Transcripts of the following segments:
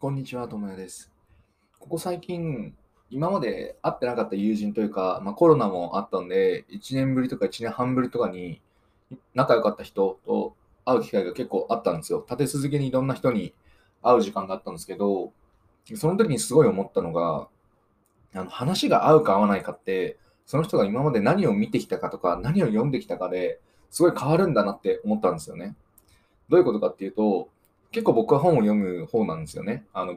こんにちは、ともやです。ここ最近、今まで会ってなかった友人というか、まあ、コロナもあったんで、1年ぶりとか1年半ぶりとかに仲良かった人と会う機会が結構あったんですよ。立て続けにいろんな人に会う時間があったんですけど、その時にすごい思ったのが、あの話が合うか合わないかって、その人が今まで何を見てきたかとか、何を読んできたかですごい変わるんだなって思ったんですよね。どういうことかっていうと、結構僕は本を読む方なんですよね。あの、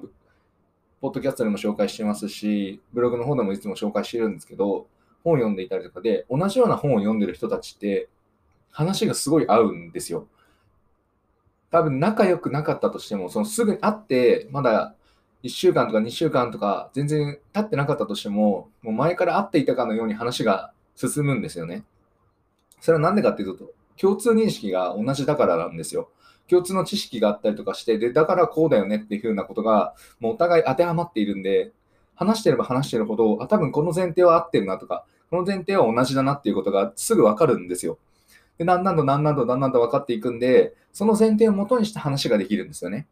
ポッドキャストでも紹介してますし、ブログの方でもいつも紹介してるんですけど、本を読んでいたりとかで、同じような本を読んでる人たちって、話がすごい合うんですよ。多分仲良くなかったとしても、そのすぐに会って、まだ1週間とか2週間とか全然経ってなかったとしても、もう前から会っていたかのように話が進むんですよね。それはなんでかっていうと、共通認識が同じだからなんですよ。共通の知識があったりとかして、で、だからこうだよねっていうふうなことが、もうお互い当てはまっているんで、話してれば話してるほど、あ、多分この前提は合ってるなとか、この前提は同じだなっていうことがすぐわかるんですよ。で、だんだんとだんだんとだんだんと分かっていくんで、その前提を元にした話ができるんですよね。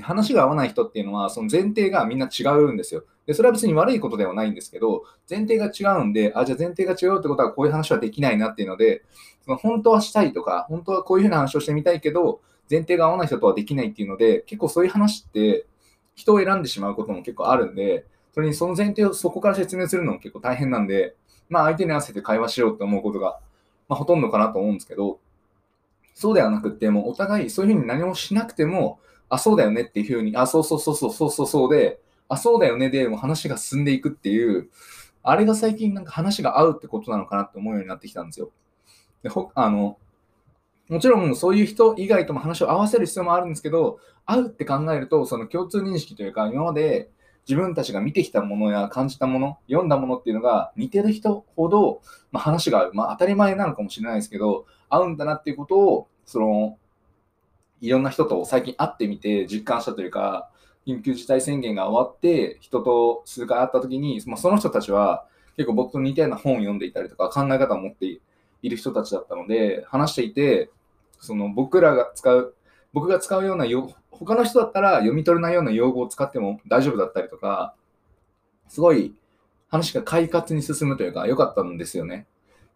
話が合わない人っていうのは、その前提がみんな違うんですよ。で、それは別に悪いことではないんですけど、前提が違うんで、あ、じゃあ前提が違うってことはこういう話はできないなっていうので、その本当はしたいとか、本当はこういうふうな話をしてみたいけど、前提が合わない人とはできないっていうので、結構そういう話って人を選んでしまうことも結構あるんで、それにその前提をそこから説明するのも結構大変なんで、まあ相手に合わせて会話しようって思うことが、まあ、ほとんどかなと思うんですけど、そうではなくって、もうお互いそういうふうに何もしなくても、あ、そうだよねっていうふうに、あ、そうそうそうそうそうそうそうで、あ、そうだよねでも話が進んでいくっていう、あれが最近なんか話が合うってことなのかなって思うようになってきたんですよ。でほあのもちろんそういう人以外とも話を合わせる必要もあるんですけど、合うって考えると、その共通認識というか、今まで自分たちが見てきたものや感じたもの、読んだものっていうのが似てる人ほど、まあ、話が合う。まあ当たり前なのかもしれないですけど、合うんだなっていうことを、その、いろんな人と最近会ってみて実感したというか、緊急事態宣言が終わって、人と数回会った時に、まあ、その人たちは結構僕と似たような本を読んでいたりとか、考え方を持っている人たちだったので、話していて、その僕らが使う、僕が使うような用、他の人だったら読み取れないような用語を使っても大丈夫だったりとか、すごい話が快活に進むというか、良かったんですよね。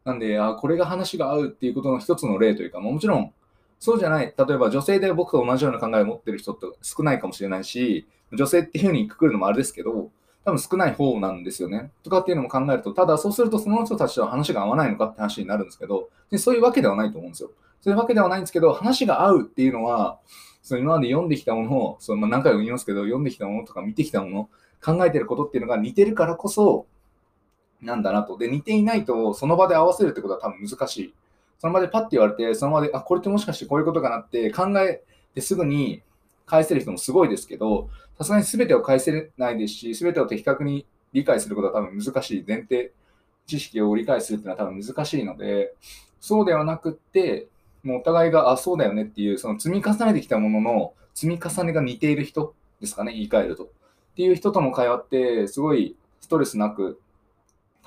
なんで、あこれが話が合うっていうことの一つの例というか、もちろん、そうじゃない、例えば女性で僕と同じような考えを持ってる人って少ないかもしれないし、女性っていうふうにくくるのもあれですけど、多分少ない方なんですよね。とかっていうのも考えると、ただそうするとその人たちとは話が合わないのかって話になるんですけど、でそういうわけではないと思うんですよ。そういうわけではないんですけど、話が合うっていうのは、その今まで読んできたものを、そのまあ何回も言いますけど、読んできたものとか見てきたもの、考えてることっていうのが似てるからこそ、なんだなと。で、似ていないと、その場で合わせるってことは多分難しい。その場でパッて言われて、その場で、あ、これってもしかしてこういうことかなって考えてすぐに返せる人もすごいですけど、さすがに全てを返せないですし、全てを的確に理解することは多分難しい。前提知識を理解するっていうのは多分難しいので、そうではなくって、もうお互いが、あ、そうだよねっていう、その積み重ねてきたものの積み重ねが似ている人ですかね、言い換えると。っていう人との会話って、すごいストレスなく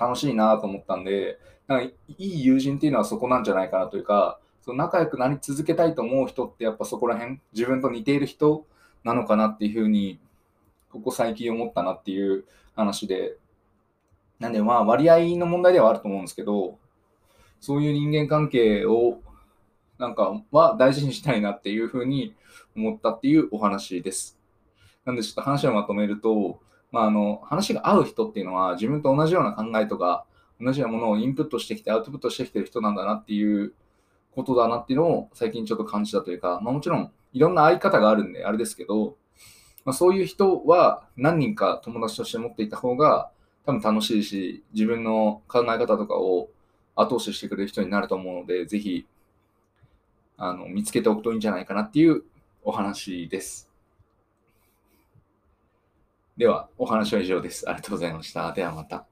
楽しいなと思ったんで、なんかいい友人っていうのはそこなんじゃないかなというか、その仲良くなり続けたいと思う人ってやっぱそこら辺、自分と似ている人なのかなっていうふうに、ここ最近思ったなっていう話で、なんでまあ割合の問題ではあると思うんですけど、そういう人間関係をなんかは大事にしたいなっていうふうに思ったっていうお話です。なんでちょっと話をまとめると、まあ、あの話が合う人っていうのは自分と同じような考えとか同じようなものをインプットしてきてアウトプットしてきてる人なんだなっていうことだなっていうのを最近ちょっと感じたというか、まあ、もちろんいろんな相方があるんであれですけど、まあ、そういう人は何人か友達として持っていた方が多分楽しいし自分の考え方とかを後押ししてくれる人になると思うのでぜひあの見つけておくといいんじゃないかなっていうお話です。では、お話は以上です。ありがとうございました。ではまた。